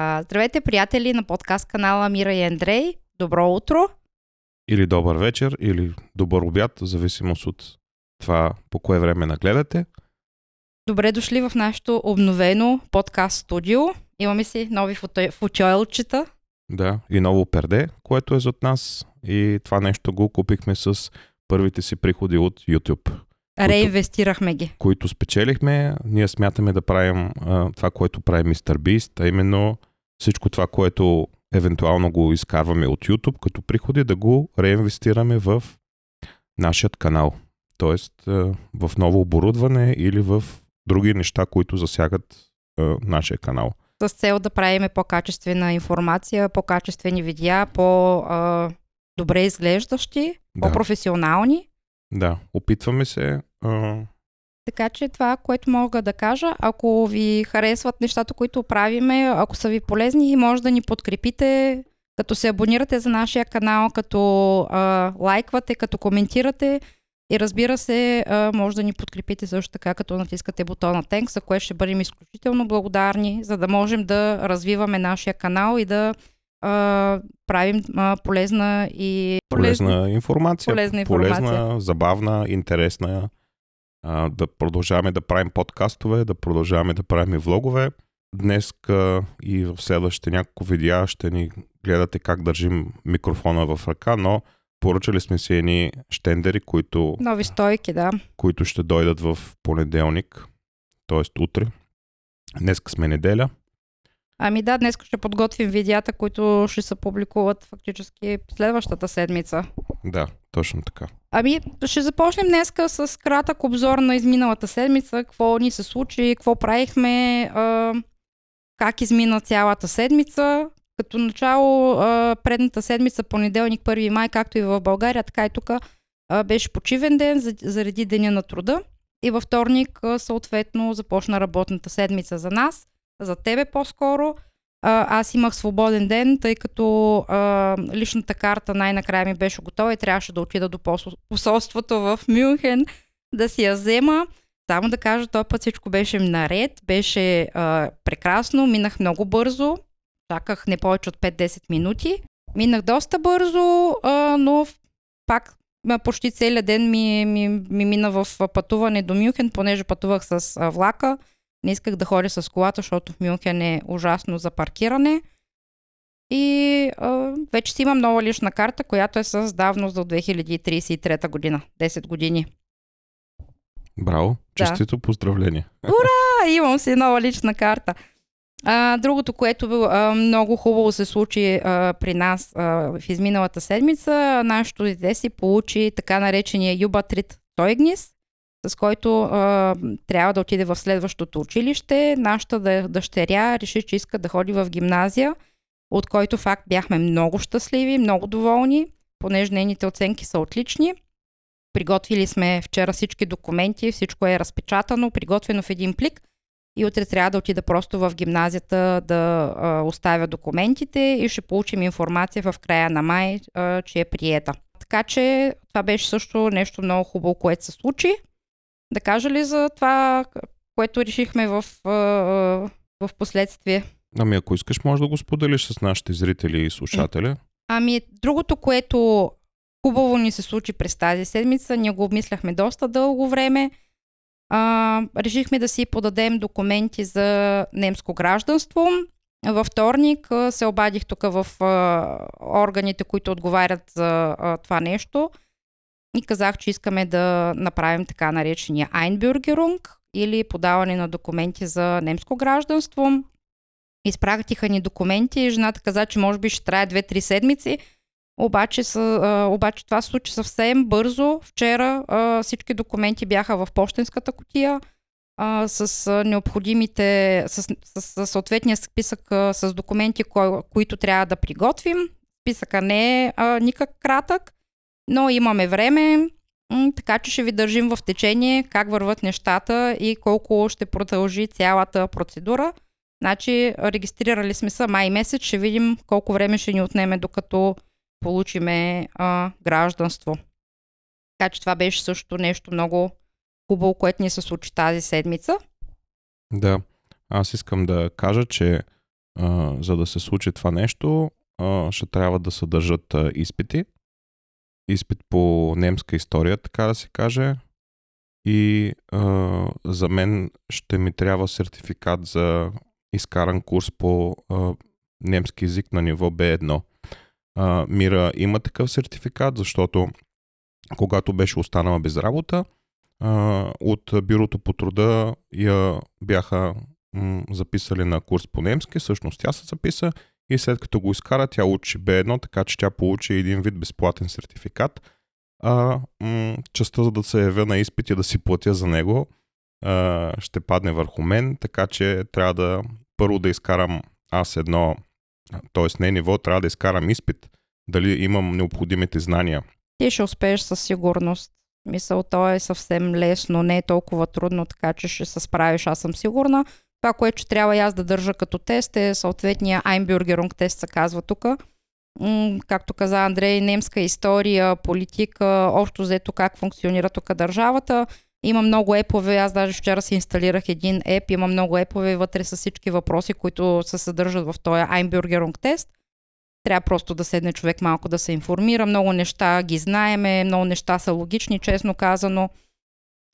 А, здравейте, приятели на подкаст канала Мира и Андрей. Добро утро. Или добър вечер, или добър обяд, в зависимост от това по кое време нагледате. Добре дошли в нашето обновено подкаст студио. Имаме си нови фото... Да, и ново перде, което е зад нас. И това нещо го купихме с първите си приходи от YouTube. Реинвестирахме ги. Които спечелихме. Ние смятаме да правим а, това, което прави Мистер Бист, а именно всичко това, което евентуално го изкарваме от YouTube като приходи, да го реинвестираме в нашият канал. Тоест в ново оборудване или в други неща, които засягат нашия канал. С цел да правим по-качествена информация, по-качествени видеа, по-добре изглеждащи, да. по-професионални. Да, опитваме се така че това, което мога да кажа, ако ви харесват нещата, които правиме, ако са ви полезни, може да ни подкрепите, като се абонирате за нашия канал, като а, лайквате, като коментирате и разбира се, а, може да ни подкрепите също така, като натискате бутона Thanks, за което ще бъдем изключително благодарни, за да можем да развиваме нашия канал и да а, правим а, полезна и... Полезна информация. Полезна, информация. полезна, забавна, интересна а, да продължаваме да правим подкастове, да продължаваме да правим влогове. Днес и в следващите няколко видеа ще ни гледате как държим микрофона в ръка, но поръчали сме си едни штендери, които... Нови стойки, да. Които ще дойдат в понеделник, т.е. утре. Днес сме неделя. Ами да, днес ще подготвим видеята, които ще се публикуват фактически следващата седмица. Да, точно така. Ами, ще започнем днеска с кратък обзор на изминалата седмица, какво ни се случи, какво правихме, а, как измина цялата седмица. Като начало, а, предната седмица, понеделник, 1 май, както и в България, така и тук беше почивен ден заради Деня на труда. И във вторник, съответно, започна работната седмица за нас, за тебе по-скоро – аз имах свободен ден, тъй като а, личната карта най-накрая ми беше готова и трябваше да отида до посолството в Мюнхен да си я взема. Само да кажа, този път всичко беше наред, беше а, прекрасно, минах много бързо, чаках не повече от 5-10 минути. Минах доста бързо, а, но пак почти целият ден ми, ми, ми мина в пътуване до Мюнхен, понеже пътувах с влака. Не исках да ходя с колата, защото в Мюнхен е ужасно за паркиране. И а, вече си имам нова лична карта, която е с давност до 2033 година. 10 години. Браво! Честито да. поздравление! Ура! Имам си нова лична карта. А, другото, което а, много хубаво се случи а, при нас а, в изминалата седмица, нашето дете си получи така наречения Юбатрит Тойгнис, с който а, трябва да отиде в следващото училище. Нашата дъщеря реши, че иска да ходи в гимназия, от който факт бяхме много щастливи, много доволни, понеже нейните оценки са отлични. Приготвили сме вчера всички документи, всичко е разпечатано, приготвено в един плик и утре трябва да отида просто в гимназията да а, оставя документите и ще получим информация в края на май, а, че е приета. Така че това беше също нещо много хубаво, което се случи. Да кажа ли за това, което решихме в, в последствие? Ами ако искаш, може да го споделиш с нашите зрители и слушатели. Ами другото, което хубаво ни се случи през тази седмица, ние го обмисляхме доста дълго време. А, решихме да си подадем документи за немско гражданство. Във вторник се обадих тук в а, органите, които отговарят за а, това нещо – и казах, че искаме да направим така наречения Einbürgerung или подаване на документи за немско гражданство. Изпратиха ни документи. Жената каза, че може би ще трае 2-3 седмици. Обаче, са, обаче това се случи съвсем бързо. Вчера всички документи бяха в почтенската котия а, с необходимите, с, с, с съответния списък а, с документи, ко, които трябва да приготвим. Списъка не е а, никак кратък но имаме време, така че ще ви държим в течение как върват нещата и колко ще продължи цялата процедура. Значи, регистрирали сме се май месец, ще видим колко време ще ни отнеме докато получиме а, гражданство. Така че това беше също нещо много хубаво, което ни се случи тази седмица. Да, аз искам да кажа, че а, за да се случи това нещо, а, ще трябва да съдържат а, изпити. Изпит по немска история, така да се каже. И а, за мен ще ми трябва сертификат за изкаран курс по а, немски язик на ниво B1. А, Мира има такъв сертификат, защото когато беше останала без работа, а, от бюрото по труда я бяха записали на курс по немски, всъщност тя се записа и след като го изкара, тя учи B1, така че тя получи един вид безплатен сертификат. А м- частта за да се явя на изпит и да си платя за него а, ще падне върху мен, така че трябва да първо да изкарам аз едно, т.е. не ниво, трябва да изкарам изпит, дали имам необходимите знания. Ти ще успееш със сигурност. Мисъл, то е съвсем лесно, не е толкова трудно, така че ще се справиш, аз съм сигурна. Това, което трябва и аз да държа като тест е съответния Einbürgerung тест, се казва тук. Както каза Андрей, немска история, политика, общо взето как функционира тук държавата. Има много епове, аз даже вчера си инсталирах един еп, има много епове вътре с всички въпроси, които се съдържат в този Einbürgerung тест. Трябва просто да седне човек малко да се информира. Много неща ги знаеме, много неща са логични, честно казано.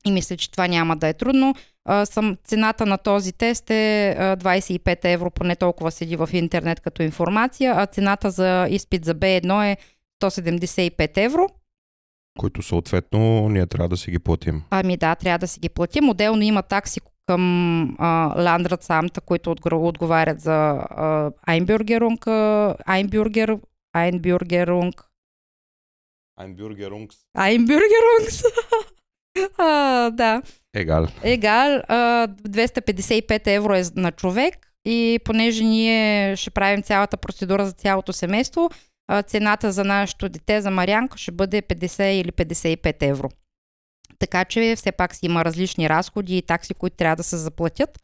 И мисля, че това няма да е трудно. А, съм, цената на този тест е а, 25 евро, поне толкова седи в интернет като информация, а цената за изпит за B1 е 175 евро. Които съответно ние трябва да си ги платим. Ами да, трябва да си ги платим. Отделно има такси към Ландрат самта, които отговарят за Einbürgerung, Einbürger, Einbürgerung. Einbürgerungs. Einbürgerungs. а, да. Егал. Егал. 255 евро е на човек и понеже ние ще правим цялата процедура за цялото семейство, цената за нашето дете, за Марянка, ще бъде 50 или 55 евро. Така че все пак си има различни разходи и такси, които трябва да се заплатят.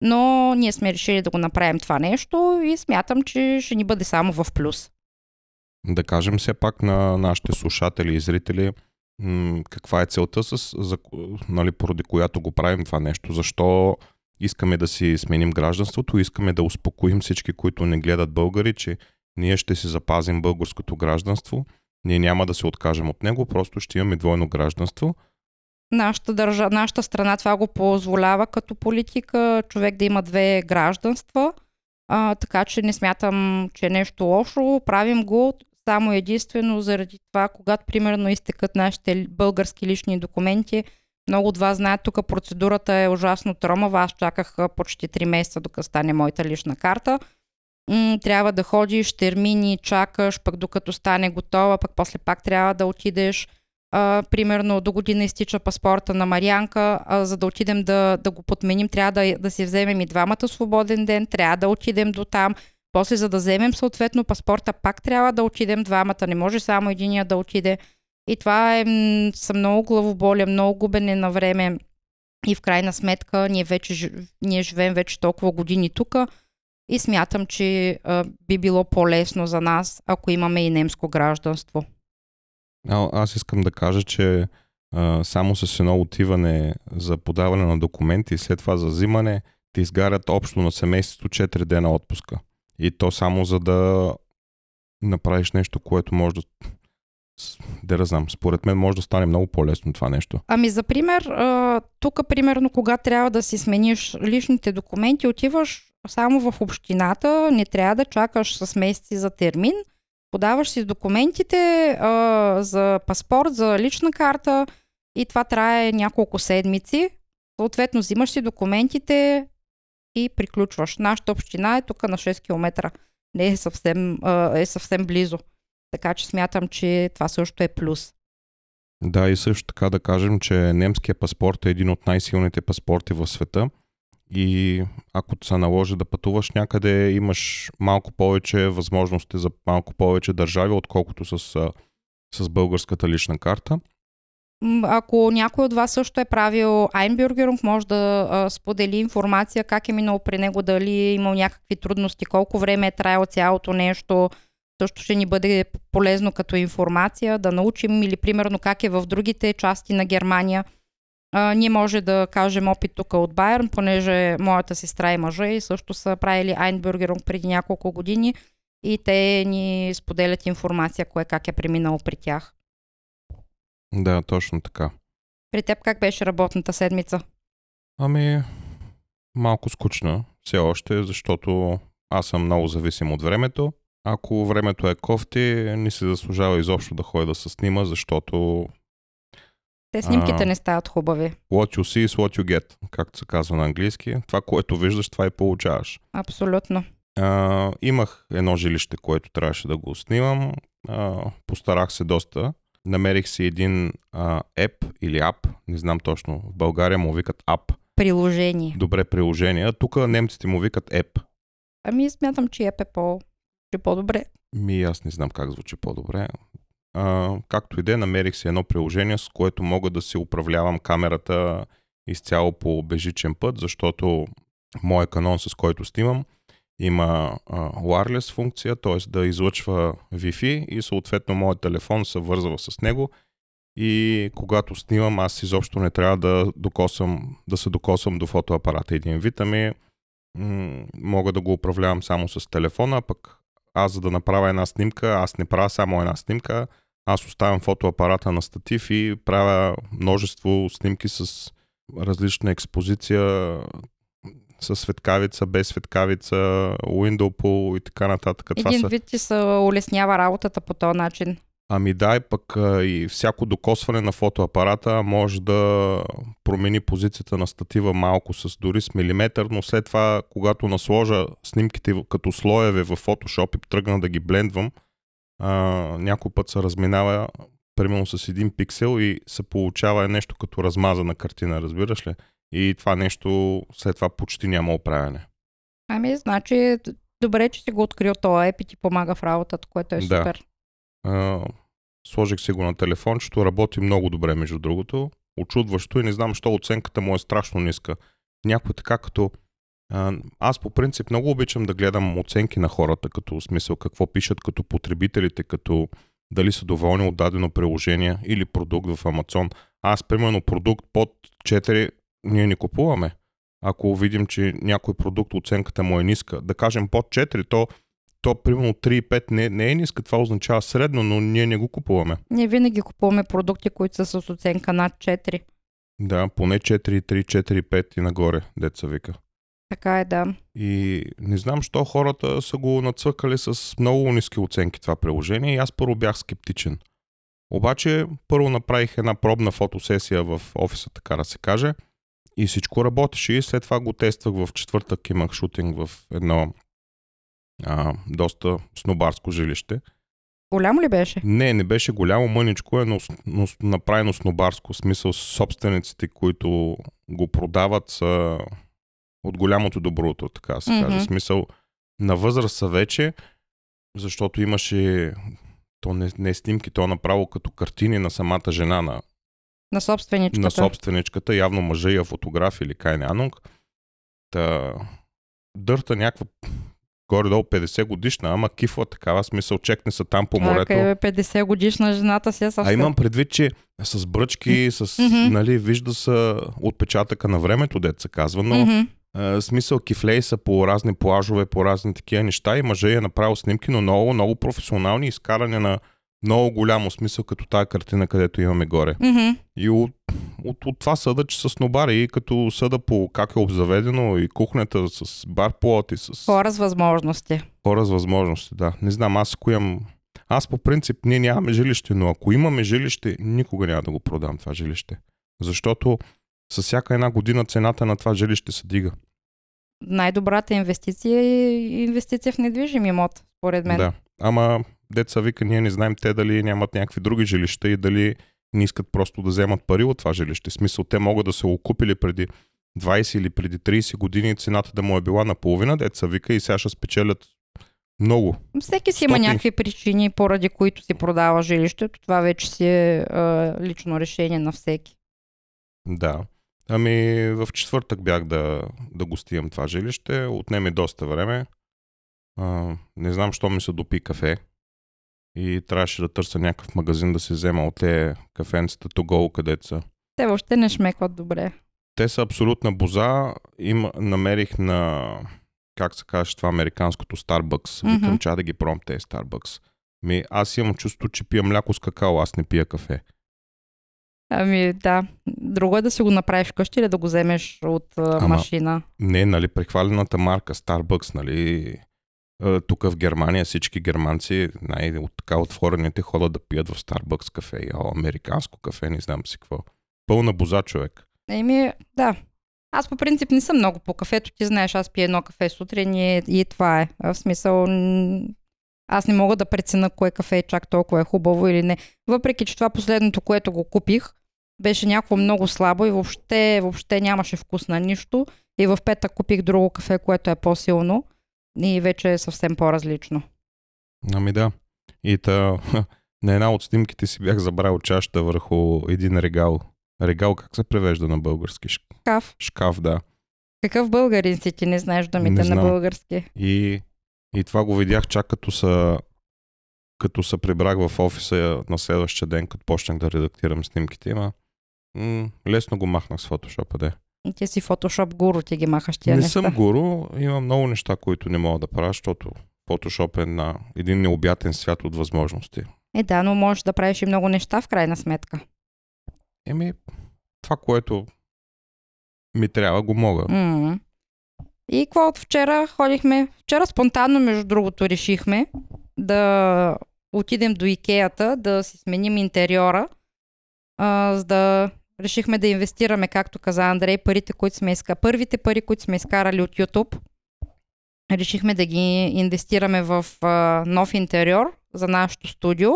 Но ние сме решили да го направим това нещо и смятам, че ще ни бъде само в плюс. Да кажем все пак на нашите слушатели и зрители каква е целта, с, за, нали, поради която го правим това нещо. Защо искаме да си сменим гражданството, искаме да успокоим всички, които не гледат българи, че ние ще си запазим българското гражданство, ние няма да се откажем от него, просто ще имаме двойно гражданство. Нашата, държа, нашата страна това го позволява като политика, човек да има две гражданства, а, така че не смятам, че е нещо лошо. Правим го само единствено заради това, когато примерно изтекат нашите български лични документи, много от вас знаят, тук процедурата е ужасно тромава. Аз чаках почти 3 месеца, докато стане моята лична карта трябва да ходиш, термини, чакаш, пък докато стане готова, пък после пак трябва да отидеш. А, примерно до година изтича паспорта на Марианка, а, за да отидем да, да го подменим, трябва да, да си вземем и двамата свободен ден, трябва да отидем до там. После, за да вземем съответно паспорта, пак трябва да отидем двамата, не може само единия да отиде. И това е, са много главоболя, много губене на време. И в крайна сметка ние вече ние живеем вече толкова години тук, и смятам, че а, би било по-лесно за нас, ако имаме и немско гражданство. А, аз искам да кажа, че а, само с едно отиване за подаване на документи и след това за взимане ти изгарят общо на семейството 4 дена отпуска. И то само за да направиш нещо, което може да да знам, според мен може да стане много по-лесно това нещо. Ами за пример, тук примерно, когато трябва да си смениш личните документи, отиваш само в общината, не трябва да чакаш с месеци за термин, подаваш си документите за паспорт, за лична карта и това трае няколко седмици. Съответно, взимаш си документите и приключваш. Нашата община е тук на 6 км. Не е съвсем, е съвсем близо. Така че смятам, че това също е плюс. Да, и също така да кажем, че немския паспорт е един от най-силните паспорти в света. И ако се наложи да пътуваш някъде, имаш малко повече възможности за малко повече държави, отколкото с, с българската лична карта. Ако някой от вас също е правил Einbürgerung, може да а, сподели информация как е минал при него, дали е имал някакви трудности, колко време е траяло цялото нещо, също ще ни бъде полезно като информация да научим или примерно как е в другите части на Германия. А, ние може да кажем опит тук от Байерн, понеже моята сестра и мъжа и също са правили Айнбюргерунг преди няколко години и те ни споделят информация, кое как е преминало при тях. Да, точно така. При теб как беше работната седмица? Ами, малко скучна все още, защото аз съм много зависим от времето. Ако времето е кофти, не се заслужава изобщо да ходя да се снима, защото Те снимките А. не стават хубави. what you see is what you get, както се казва на английски. Това, което виждаш, това и получаваш. Абсолютно. А, имах едно жилище, което трябваше да го снимам. А, постарах се доста. Намерих си един а, еп или ап, не знам точно. В България му викат ап. Приложение. Добре приложение. Тук немците му викат еп. Ами смятам, че еп е по... че по-добре. Ми аз не знам как звучи по-добре. А, както и да е, намерих си едно приложение, с което мога да си управлявам камерата изцяло по бежичен път, защото моят канон, с който снимам, има а, wireless функция, т.е. да излъчва Wi-Fi и съответно моят телефон се вързва с него и когато снимам, аз изобщо не трябва да, докосам, да се докосвам до фотоапарата един вид, ами м- мога да го управлявам само с телефона, пък аз за да направя една снимка, аз не правя само една снимка, аз оставям фотоапарата на статив и правя множество снимки с различна експозиция, с светкавица, без светкавица, window pool и така нататък. Това Един вид ти се улеснява работата по този начин. Ами да, и пък и всяко докосване на фотоапарата може да промени позицията на статива малко с дори с милиметър, но след това, когато насложа снимките като слоеве в Photoshop и тръгна да ги блендвам, а, някой път се разминава примерно с един пиксел и се получава нещо като размазана картина, разбираш ли? И това нещо след това почти няма оправяне. Ами, значи, добре, че си го открил този еп и ти помага в работата, което е Да. супер. А, сложих си го на телефончето, работи много добре, между другото. Очудващо и не знам, що оценката му е страшно ниска. Някой така като... А, аз по принцип много обичам да гледам оценки на хората, като смисъл какво пишат като потребителите, като дали са доволни от дадено приложение или продукт в Амазон. Аз, примерно, продукт под 4 ние не купуваме. Ако видим, че някой продукт оценката му е ниска, да кажем под 4, то то примерно 3,5 не, не е ниска, това означава средно, но ние не го купуваме. Ние винаги купуваме продукти, които са с оценка над 4. Да, поне 4,3, 4,5 и нагоре, деца вика. Така е, да. И не знам, що хората са го нацъкали с много ниски оценки това приложение и аз първо бях скептичен. Обаче първо направих една пробна фотосесия в офиса, така да се каже, и всичко работеше и след това го тествах в четвъртък, имах шутинг в едно а, доста снобарско жилище. Голямо ли беше? Не, не беше голямо, мъничко е, но, но направено снобарско. В смисъл собствениците, които го продават са от голямото доброто, така се Мгм. каже. В смисъл на възраст са вече, защото имаше то не, не снимки, то направо като картини на самата жена на, На собственичката. на собственичката, явно мъжа я фотограф или Кайне Анунг. Та, дърта някаква горе-долу 50 годишна, ама кифла такава, смисъл чекне са там по морето. Ака е 50 годишна жената си е А съвсем. имам предвид, че с бръчки, с, нали, вижда се отпечатъка на времето, дет се казва, но а, смисъл кифлей са по разни плажове, по разни такива неща и мъжа е направил снимки, но много, много професионални, изкаране на много голямо смисъл, като тая картина, където имаме горе. Мгм. И от, от, от това съда, че са снобари, и като съда по как е обзаведено и кухнята с бар плот и с Хора с възможности. хора с възможности, да. Не знам, аз ако имам... Аз по принцип, ние нямаме жилище, но ако имаме жилище, никога няма да го продам това жилище. Защото с всяка една година цената на това жилище се дига. Най-добрата инвестиция е инвестиция в недвижим имот, според мен. Да. Ама, деца вика, ние не знаем те дали нямат някакви други жилища и дали не искат просто да вземат пари от това жилище. В смисъл, те могат да се го купили преди 20 или преди 30 години, цената да му е била наполовина, деца вика, и сега ще спечелят много. Всеки си има Стотин- някакви причини, поради които си продава жилището. Това вече си е а, лично решение на всеки. Да. Ами в четвъртък бях да, да гостиям това жилище. Отнеме доста време. А, не знам, що ми се допи кафе. И трябваше да търся някакъв магазин да си взема от те кафенцата go, където са Те въобще не шмекват добре. Те са абсолютна боза. Им намерих на, как се каже това, американското Starbucks. Викам, Мгм. че да ги пробвам тези Starbucks. Ми, аз имам чувство, че пия мляко с какао, аз не пия кафе. Ами да, друго е да си го направиш вкъщи или да го вземеш от Ама- машина. Не, нали, прехвалената марка Starbucks, нали, тук в Германия всички германци най- от така отворените ходят да пият в Starbucks кафе. О, американско кафе, не знам си какво. Пълна боза човек. Еми, да. Аз по принцип не съм много по кафето. Ти знаеш, аз пия едно кафе сутрин и, и това е. В смисъл, аз не мога да прецена кое кафе е чак толкова е хубаво или не. Въпреки, че това последното, което го купих, беше някакво много слабо и въобще, въобще нямаше вкус на нищо. И в петък купих друго кафе, което е по-силно и вече е съвсем по-различно. Ами да. И та, на една от снимките си бях забравил чашата върху един регал. Регал как се превежда на български? Ш- Каф. Шкаф, да. Какъв българин си ти не знаеш думите Не на български? И, и това го видях чак като са като се прибрах в офиса на следващия ден, като почнах да редактирам снимките, има м- лесно го махнах с фотошопа, да. Ти си фотошоп гуру, ти ги махаш тия Не неща. съм гуру, има много неща, които не мога да правя, защото фотошоп е на един необятен свят от възможности. Е, да, но можеш да правиш и много неща в крайна сметка. Еми, това, което ми трябва, го мога. м И какво от вчера ходихме? Вчера спонтанно, между другото, решихме да отидем до Икеята, да си сменим интериора, а, за да решихме да инвестираме, както каза Андрей, парите, които сме изка... първите пари, които сме изкарали от YouTube. Решихме да ги инвестираме в а, нов интериор за нашето студио.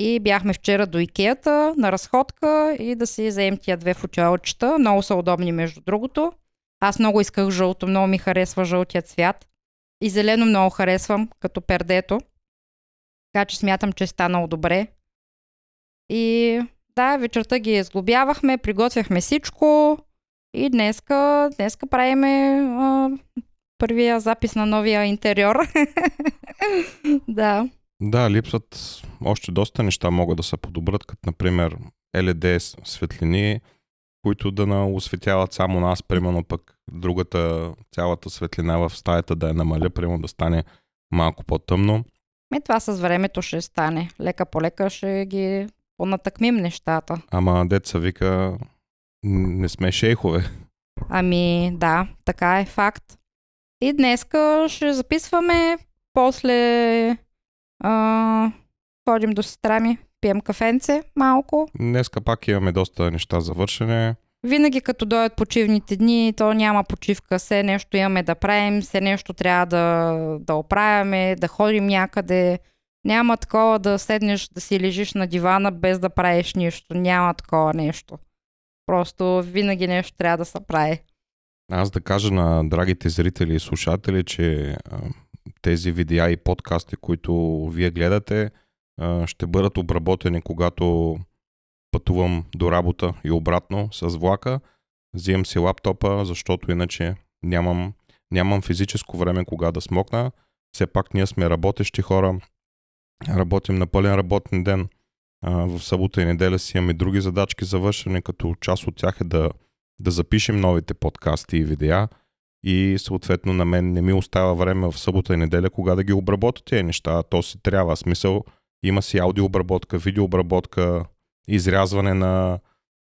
И бяхме вчера до Икеята на разходка и да си вземем тия две футиолчета. Много са удобни, между другото. Аз много исках жълто, много ми харесва жълтия цвят. И зелено много харесвам, като пердето. Така че смятам, че е станало добре. И да, вечерта ги сглобявахме, приготвяхме всичко. И днеска, днеска правиме а, първия запис на новия интериор. да. Да, липсват още доста неща могат да се подобрят, като например LED с- светлини, които да на осветяват само нас, примерно пък другата, цялата светлина в стаята да я намаля, примерно да стане малко по-тъмно. Ме това с времето ще стане. Лека по лека ще ги понатъкмим нещата. Ама деца вика, не сме шейхове. Ами да, така е факт. И днеска ще записваме, после а, ходим до сестра ми, пием кафенце малко. Днеска пак имаме доста неща за вършене. Винаги като дойдат почивните дни, то няма почивка, все нещо имаме да правим, все нещо трябва да, да оправяме, да ходим някъде. Няма такова да седнеш да си лежиш на дивана без да правиш нищо. Няма такова нещо. Просто винаги нещо трябва да се прави. Аз да кажа на драгите зрители и слушатели, че тези видеа и подкасти, които вие гледате, ще бъдат обработени, когато пътувам до работа и обратно с влака. Взимам си лаптопа, защото иначе нямам, нямам физическо време кога да смокна. Все пак ние сме работещи хора, работим на пълен работен ден. В събота и неделя си имаме други задачки за вършене, като част от тях е да да запишем новите подкасти и видеа и съответно на мен не ми остава време в събота и неделя кога да ги обработя тези неща. То си трябва. Смисъл, има си аудиообработка, видеообработка, изрязване на,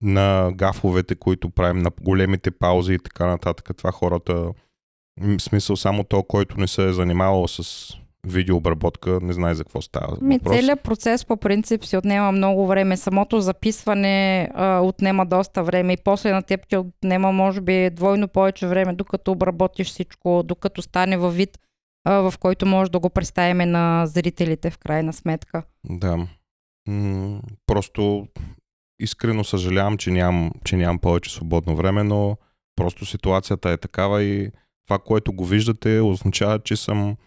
на гафовете, които правим на големите паузи и така нататък. Това хората, смисъл само то, който не се е занимавал с видеообработка, не знае за какво става Ми, въпрос. целият процес по принцип си отнема много време. Самото записване а, отнема доста време и после на теб ти отнема може би двойно повече време, докато обработиш всичко, докато стане във вид, а, в който може да го представиме на зрителите в крайна сметка. Да. М- просто искрено съжалявам, че нямам, че нямам повече свободно време, но просто ситуацията е такава и това, което го виждате, означава, че съм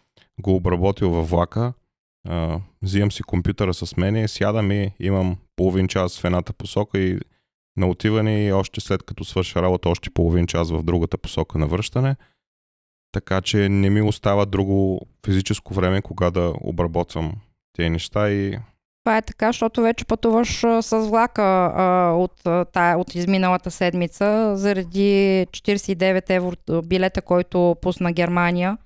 го обработил във влака. А, взимам си компютъра с мене, сядам и имам половин час в едната посока и на отиване и още след като свърша работа, още половин час в другата посока на връщане. Така че не ми остава друго физическо време, кога да обработвам тези неща и Това е така, защото вече пътуваш с влака а, от, а, тая, от изминалата седмица заради 49 евро билета, който пусна Германия.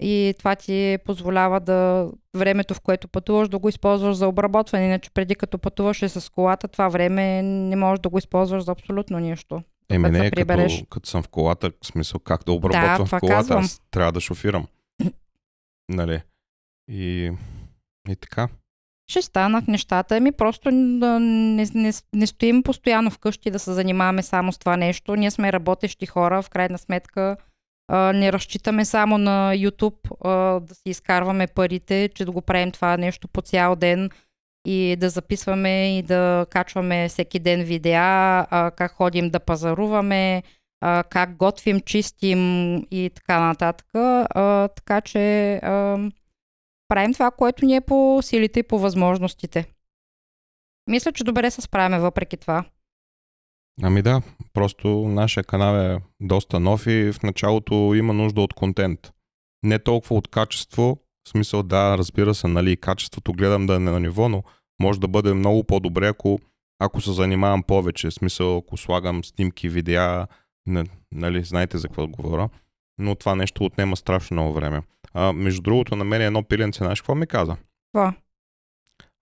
И това ти позволява да времето, в което пътуваш, да го използваш за обработване. Иначе преди като пътуваше с колата, това време не можеш да го използваш за абсолютно нищо. Еми не, като, като съм в колата, в смисъл как да обработвам Да, в колата, казвам. аз трябва да шофирам. нали? И, и така. Ще станат нещата. Ами просто да не, не, не стоим постоянно вкъщи да се занимаваме само с това нещо. Ние сме работещи хора, в крайна сметка. Не разчитаме само на YouTube а, да си изкарваме парите, че да го правим това нещо по цял ден и да записваме и да качваме всеки ден видеа, а, как ходим да пазаруваме, а, как готвим, чистим и така нататък. А, така че а, правим това, което ни е по силите и по възможностите. Мисля, че добре се справяме въпреки това. Ами да, просто нашия канал е доста нов и в началото има нужда от контент. Не толкова от качество, в смисъл да, разбира се, нали, качеството гледам да е на ниво, но може да бъде много по-добре, ако, ако се занимавам повече. В смисъл, ако слагам снимки, видеа, нали, знаете за какво говоря. Но това нещо отнема страшно много време. А, между другото, на мен едно пиленце, знаеш какво ми каза? Това.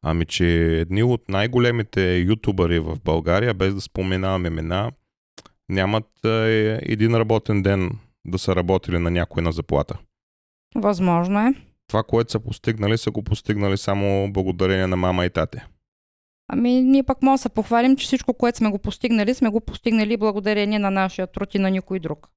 Ами, че едни от най-големите ютубъри в България, без да споменавам имена, нямат е, един работен ден да са работили на някой на заплата. Възможно е. Това, което са постигнали, са го постигнали само благодарение на мама и тате. Ами, ние пък може да се похвалим, че всичко, което сме го постигнали, сме го постигнали благодарение на нашия труд и на никой друг.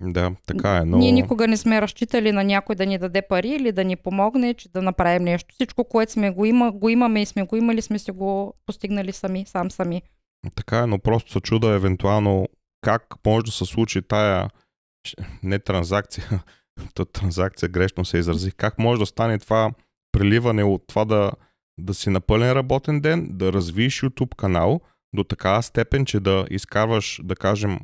Да, така е, но... Ние никога не сме разчитали на някой да ни даде пари или да ни помогне, че да направим нещо. Всичко, което сме го, има, го имаме и сме го имали, сме си го постигнали сами, сам сами. Така е, но просто се чуда евентуално как може да се случи тая не транзакция, то транзакция грешно се изрази, как може да стане това преливане от това да, да си на пълен работен ден, да развиеш YouTube канал до такава степен, че да изкарваш, да кажем,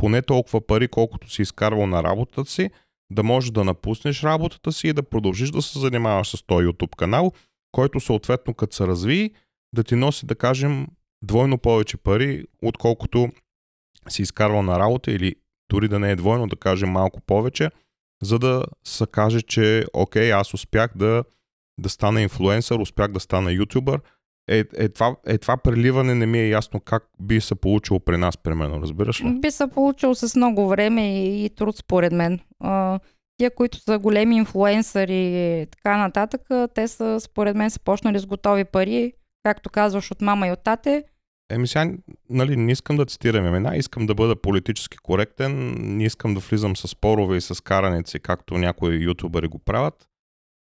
поне толкова пари, колкото си изкарвал на работата си, да можеш да напуснеш работата си и да продължиш да се занимаваш с този YouTube канал, който съответно като се разви, да ти носи, да кажем, двойно повече пари, отколкото си изкарвал на работа или дори да не е двойно, да кажем малко повече, за да се каже, че окей, аз успях да, да стана инфлуенсър, успях да стана ютубър. Е, е, това, е, това преливане не ми е ясно как би се получило при нас, примерно, разбираш ли? Би се получил с много време и, и труд, според мен. А, тия, които са големи инфлуенсъри и така нататък, те са, според мен, са почнали с готови пари, както казваш, от мама и от тате. Еми сега, нали, не искам да цитирам имена, искам да бъда политически коректен, не искам да влизам с спорове и с караници, както някои ютубери го правят,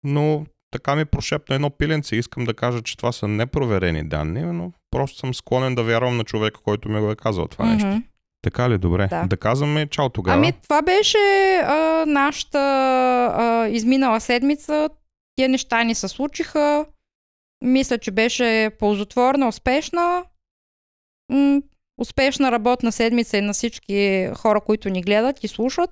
но така ми прошепна едно пиленце искам да кажа, че това са непроверени данни, но просто съм склонен да вярвам на човека, който ми го е казал това нещо. Мгм. Така ли, добре. Да. Да казваме чао тогава. Ами, това беше а, нашата а, изминала седмица. Тия неща ни се случиха. Мисля, че беше ползотворна, успешна. М- успешна работна седмица и на всички хора, които ни гледат и слушат.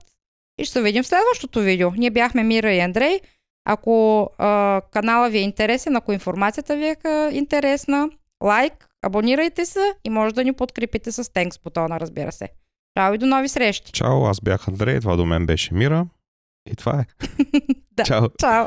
И ще се видим в следващото видео. Ние бяхме Мира и Андрей. Ако а, канала ви е интересен, ако информацията ви е интересна, лайк, абонирайте се и може да ни подкрепите с тенкс бутона, разбира се. Чао и до нови срещи! Чао, аз бях Андрей, това до мен беше Мира. И това е. Да. Чао. Чао!